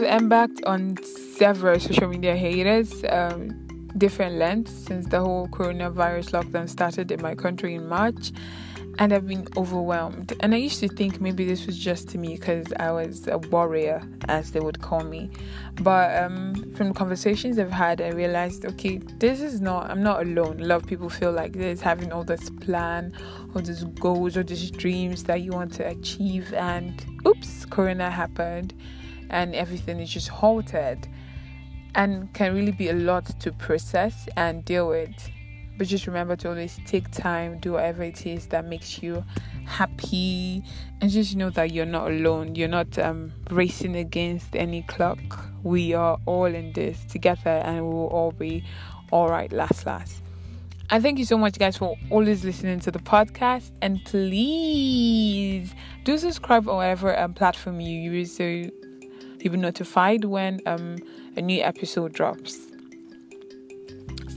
I've embarked on several social media haters, um, different lengths since the whole coronavirus lockdown started in my country in March and I've been overwhelmed. And I used to think maybe this was just to me because I was a warrior, as they would call me. But um, from conversations I've had, I realized okay, this is not, I'm not alone. A lot of people feel like this, having all this plan, all these goals, or these dreams that you want to achieve. And oops, Corona happened and everything is just halted and can really be a lot to process and deal with. But just remember to always take time, do whatever it is that makes you happy, and just know that you're not alone. You're not um, racing against any clock. We are all in this together, and we will all be all right last, last. And thank you so much, guys, for always listening to the podcast. And please do subscribe on whatever um, platform you use so you'll be notified when um, a new episode drops.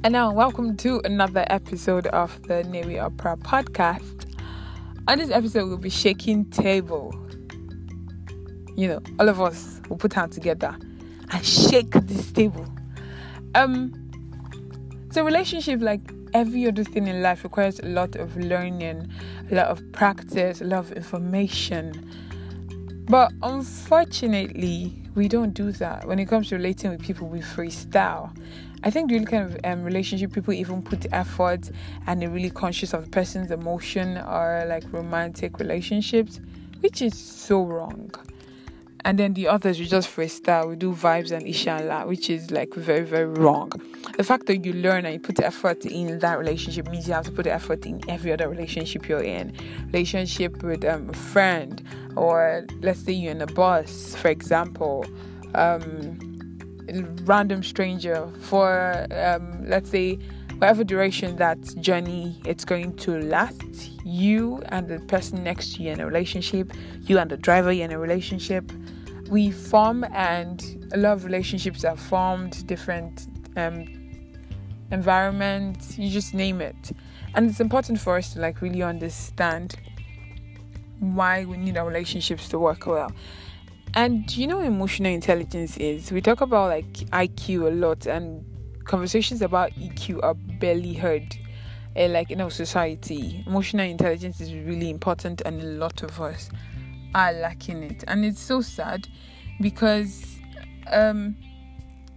And now, welcome to another episode of the Navy Opera podcast. On this episode, we'll be shaking table. You know, all of us will put hands together and shake this table. Um, so relationship, like every other thing in life, requires a lot of learning, a lot of practice, a lot of information. But unfortunately, we don't do that. When it comes to relating with people, we freestyle. I think really kind of um, relationship people even put effort and they're really conscious of the person's emotion or like romantic relationships, which is so wrong. And then the others we just freestyle, we do vibes and inshallah, which is like very, very wrong. The fact that you learn and you put effort in that relationship means you have to put effort in every other relationship you're in. Relationship with um, a friend, or let's say you're in a bus, for example. Um, random stranger for um, let's say whatever duration that journey it's going to last you and the person next to you in a relationship you and the driver in a relationship we form and a lot of relationships are formed different um, environments you just name it and it's important for us to like really understand why we need our relationships to work well and you know emotional intelligence is? We talk about like IQ a lot and conversations about EQ are barely heard. Uh, like in our society, emotional intelligence is really important and a lot of us are lacking it. And it's so sad because um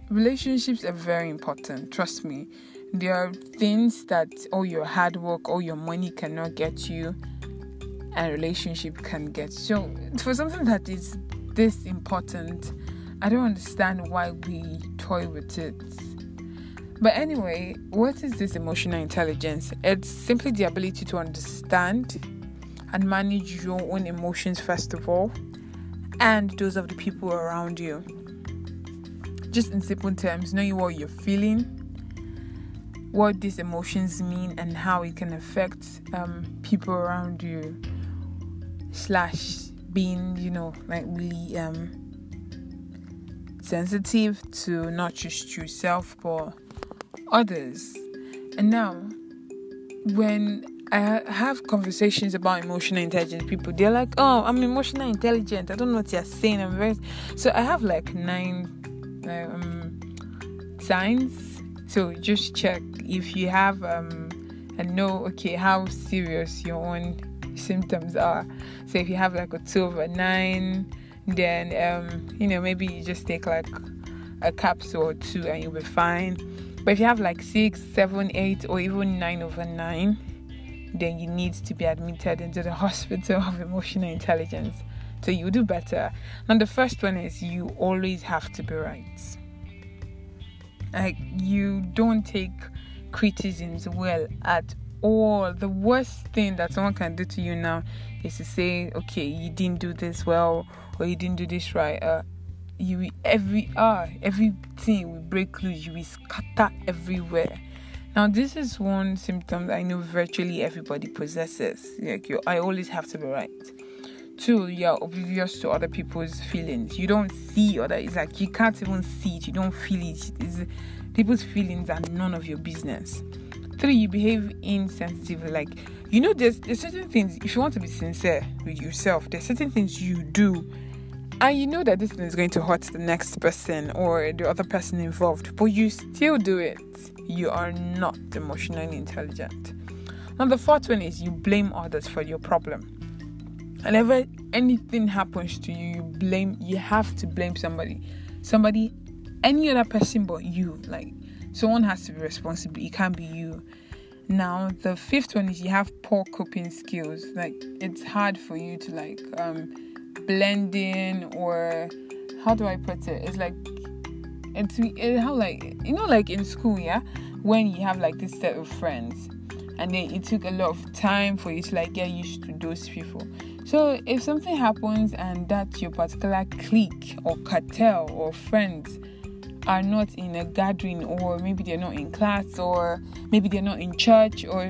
relationships are very important, trust me. There are things that all your hard work, all your money cannot get you and relationship can get. So for something that is this important. I don't understand why we toy with it. But anyway, what is this emotional intelligence? It's simply the ability to understand and manage your own emotions, first of all, and those of the people around you. Just in simple terms, knowing what you're feeling, what these emotions mean, and how it can affect um, people around you, slash being, you know, like really um sensitive to not just yourself but others. And now, when I have conversations about emotional intelligence, people they're like, "Oh, I'm emotional intelligent. I don't know what you're saying." I'm very so I have like nine um, signs. So just check if you have um, and know okay how serious your own symptoms are. So if you have like a two over nine, then um, you know maybe you just take like a capsule or two and you'll be fine. But if you have like six, seven, eight, or even nine over nine, then you need to be admitted into the hospital of emotional intelligence. So you do better. And the first one is you always have to be right. Like you don't take criticisms well at all. The worst thing that someone can do to you now is to say, okay, you didn't do this well or you didn't do this right. Uh, you every ah everything will break loose. You will scatter everywhere. Now, this is one symptom I know virtually everybody possesses. Like you, I always have to be right. Two, you're oblivious to other people's feelings. You don't see other. It's like you can't even see it. You don't feel it. It's, people's feelings are none of your business. Three, you behave insensitively. Like you know, there's there's certain things. If you want to be sincere with yourself, there's certain things you do and you know that this thing is going to hurt the next person or the other person involved, but you still do it, you are not emotionally intelligent. Now, the fourth one is you blame others for your problem. Whenever anything happens to you, you blame, you have to blame somebody. Somebody, any other person but you. Like, someone has to be responsible. It can't be you. Now, the fifth one is you have poor coping skills. Like, it's hard for you to, like, um, blend in or how do I put it? It's like it's it, how like you know like in school, yeah, when you have like this set of friends, and then it took a lot of time for you to like get used to those people. So if something happens and that your particular clique or cartel or friends are not in a gathering or maybe they're not in class or maybe they're not in church or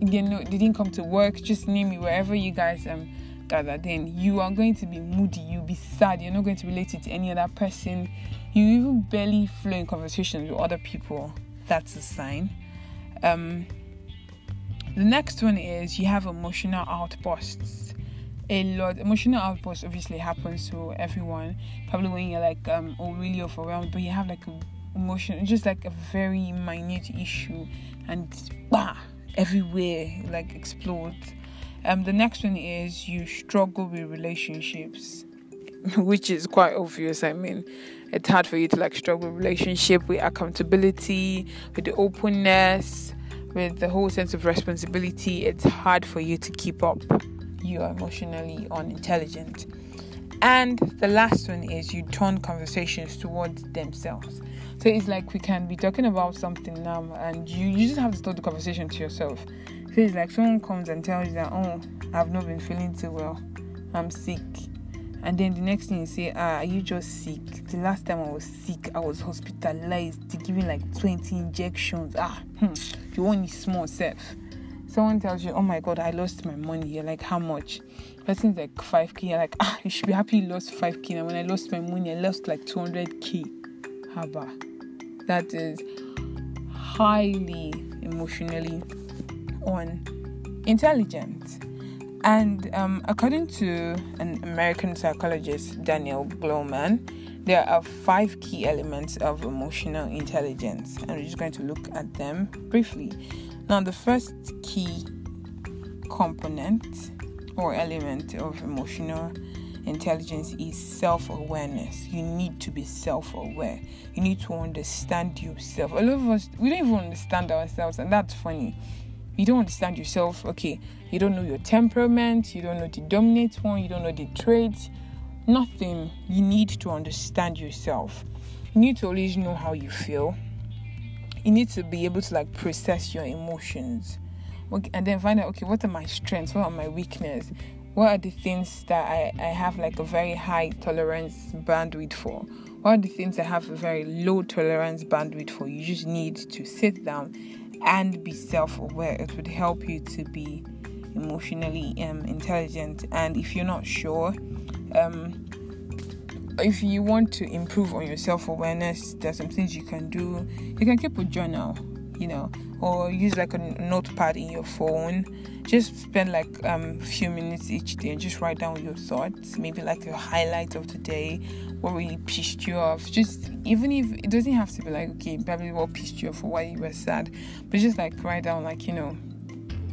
they not they didn't come to work, just name me wherever you guys um gather, then you are going to be moody, you'll be sad, you're not going to relate it to any other person, you even barely flow in conversations with other people. That's a sign. Um, the next one is you have emotional outbursts. A lot emotional outbursts obviously happens to everyone. Probably when you're like um or really overwhelmed, but you have like a emotion, just like a very minute issue, and bah, everywhere like explodes. Um, the next one is you struggle with relationships, which is quite obvious. I mean, it's hard for you to like struggle with relationship, with accountability, with the openness, with the whole sense of responsibility. It's hard for you to keep up. You are emotionally unintelligent. And the last one is you turn conversations towards themselves. So it's like we can be talking about something now, and you, you just have to start the conversation to yourself. So it's like someone comes and tells you that, oh, I've not been feeling too well, I'm sick. And then the next thing you say, ah, are you just sick? The last time I was sick, I was hospitalized, to giving like 20 injections. Ah, hmm, you want small self. Someone tells you, oh my god, I lost my money. You're like, how much? Person's like 5k. You're like, ah, you should be happy you lost 5k. And when I lost my money, I lost like 200k. Haba. That is highly emotionally on intelligence. And um, according to an American psychologist, Daniel Goleman, there are five key elements of emotional intelligence, and we're just going to look at them briefly. Now, the first key component or element of emotional intelligence is self awareness. You need to be self aware. You need to understand yourself. A lot of us, we don't even understand ourselves, and that's funny you don't understand yourself. Okay, you don't know your temperament, you don't know the dominant one, you don't know the traits, nothing. You need to understand yourself. You need to always know how you feel. You need to be able to like process your emotions. Okay, and then find out okay, what are my strengths, what are my weaknesses, what are the things that I, I have like a very high tolerance bandwidth for? What are the things I have a very low tolerance bandwidth for? You just need to sit down and be self aware. It would help you to be emotionally um, intelligent. And if you're not sure, um, if you want to improve on your self awareness, there's some things you can do. You can keep a journal, you know, or use like a notepad in your phone. Just spend like um, a few minutes each day and just write down your thoughts, maybe like your highlights of the day, what really pissed you off. Just even if it doesn't have to be like, okay, probably what pissed you off or why you were sad, but just like write down, like, you know,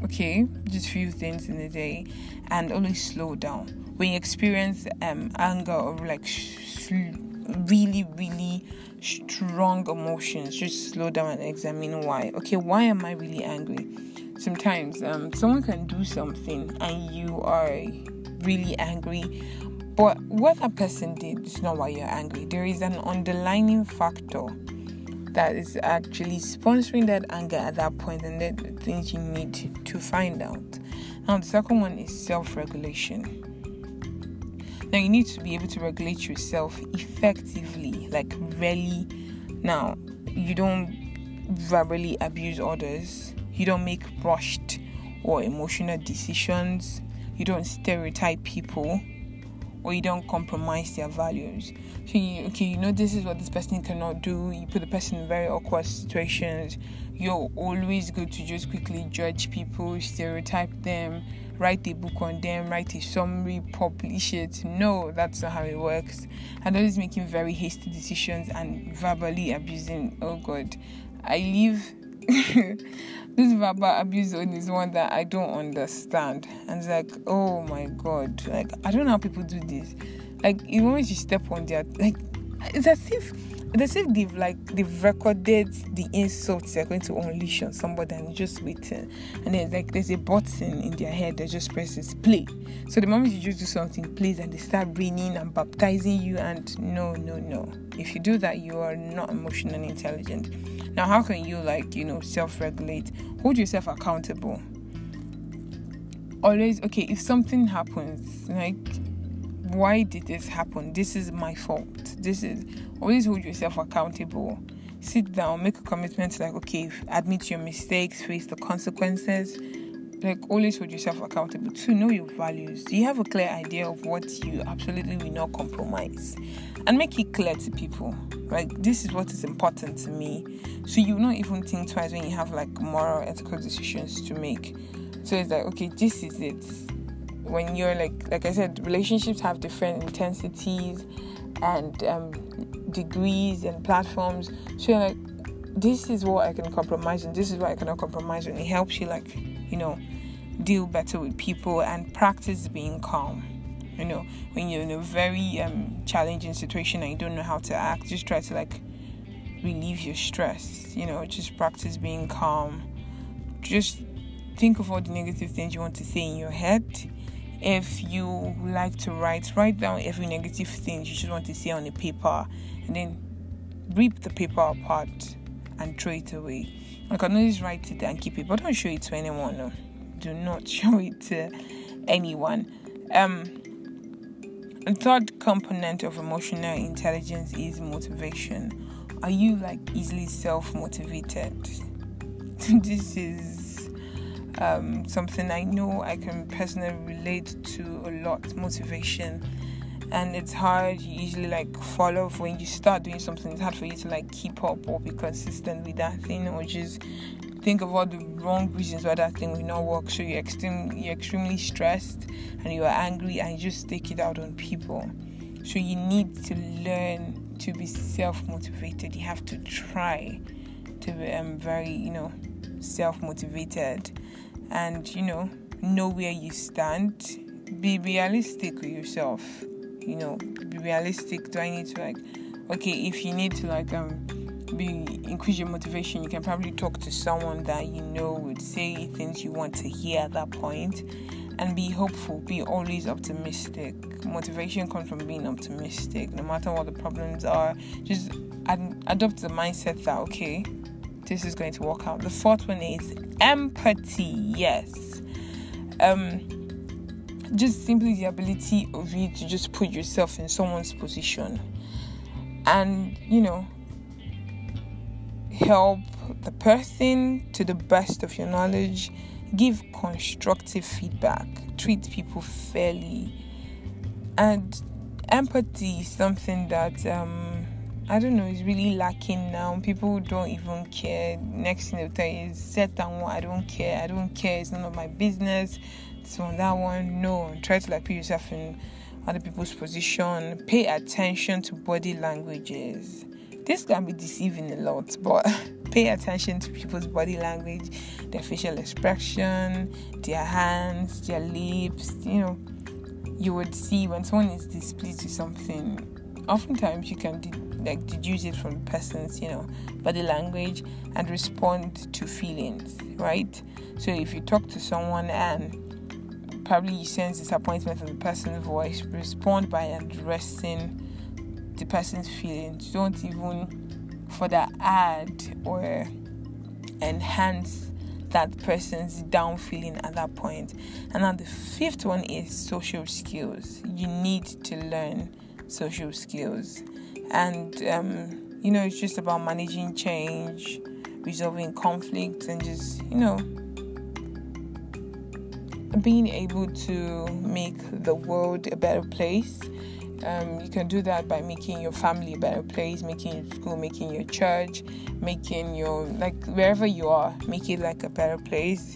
okay, just few things in a day and always slow down. When you experience um, anger or like sh- really, really strong emotions, just slow down and examine why. Okay, why am I really angry? Sometimes um, someone can do something and you are really angry, but what that person did is not why you're angry. There is an underlying factor that is actually sponsoring that anger at that point, and the things you need to find out. Now, the second one is self regulation. Now, you need to be able to regulate yourself effectively, like really. Now, you don't verbally abuse others, you don't make rushed or emotional decisions, you don't stereotype people or you don't compromise their values. So you okay, you know this is what this person cannot do. You put the person in very awkward situations. You're always good to just quickly judge people, stereotype them, write a book on them, write a summary, publish it. No, that's not how it works. And always making very hasty decisions and verbally abusing. Oh God, I leave. this verbal abuse zone is one that I don't understand. And it's like, oh my god, like I don't know how people do this. Like, the moment you step on their like, it's as if they say they've like they've recorded the insults they're going to unleash on somebody and just waiting. And then like there's a button in their head that just presses play. So the moment you just do something plays and they start raining and baptizing you and no no no. If you do that you are not emotionally intelligent. Now how can you like you know self-regulate? Hold yourself accountable. Always okay if something happens like why did this happen? This is my fault. This is always hold yourself accountable. Sit down make a commitment like okay admit your mistakes face the consequences. Like always hold yourself accountable to know your values. Do you have a clear idea of what you absolutely will not compromise? And make it clear to people. Like this is what is important to me. So you not even think twice when you have like moral ethical decisions to make. So it's like okay this is it when you're like like i said relationships have different intensities and um, degrees and platforms. So you're like, this is what I can compromise and this is what I cannot compromise. And it helps you like, you know, deal better with people and practice being calm. You know, when you're in a very um, challenging situation and you don't know how to act, just try to like relieve your stress. You know, just practice being calm. Just think of all the negative things you want to say in your head if you like to write, write down every negative thing you just want to say on a paper and then rip the paper apart and throw it away. I can always write it and keep it, but don't show it to anyone. No. Do not show it to anyone. Um, the third component of emotional intelligence is motivation. Are you like easily self motivated? this is um, something I know I can personally relate to a lot motivation. And it's hard, you usually like fall off when you start doing something, it's hard for you to like keep up or be consistent with that thing or just think of all the wrong reasons why that thing will not work. So you're extreme, you're extremely stressed and you are angry and you just take it out on people. So you need to learn to be self motivated. You have to try to be um, very, you know, self motivated and you know know where you stand. Be realistic with yourself. You know be realistic. Do i need to like okay if you need to like um be increase your motivation you can probably talk to someone that you know would say things you want to hear at that point. And be hopeful. Be always optimistic. Motivation comes from being optimistic. No matter what the problems are just ad- adopt the mindset that okay this is going to work out. The fourth one is empathy. Yes. Um just simply the ability of you to just put yourself in someone's position and you know help the person to the best of your knowledge give constructive feedback treat people fairly and empathy is something that um, I don't know, it's really lacking now. People don't even care. Next thing they'll tell you is set down one, I don't care, I don't care, it's none of my business. So on that one, no. Try to like put yourself in other people's position. Pay attention to body languages. This can be deceiving a lot, but pay attention to people's body language, their facial expression, their hands, their lips, you know. You would see when someone is displeased with something, oftentimes you can like deduce it from the person's you know body language and respond to feelings right? So if you talk to someone and probably you sense disappointment in the person's voice respond by addressing the person's feelings. Don't even further add or enhance that person's down feeling at that point. point. And now the fifth one is social skills. You need to learn social skills and um, you know it's just about managing change resolving conflicts and just you know being able to make the world a better place. Um, you can do that by making your family a better place making your school making your church making your like wherever you are make it like a better place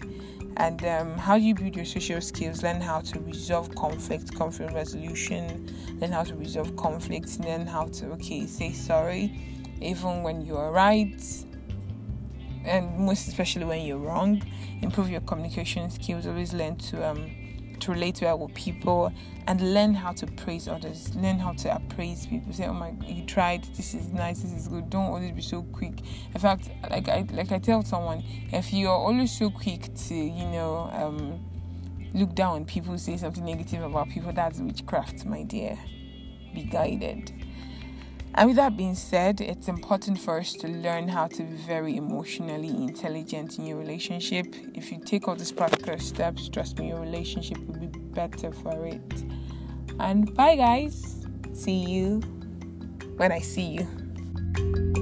And um, how you build your social skills? Learn how to resolve conflict, conflict resolution, learn how to resolve conflicts, learn how to, okay, say sorry, even when you are right, and most especially when you're wrong. Improve your communication skills, always learn to um, to relate well with people and learn how to praise others. Learn how to appraise people. Say, "Oh my, you tried. This is nice. This is good." Don't always be so quick. In fact, like I like I tell someone, if you're always so quick to you know um, look down people, say something negative about people, that's witchcraft, my dear. Be guided. And with that being said, it's important for us to learn how to be very emotionally intelligent in your relationship. If you take all these practical steps, trust me, your relationship will be better for it. And bye, guys. See you when I see you.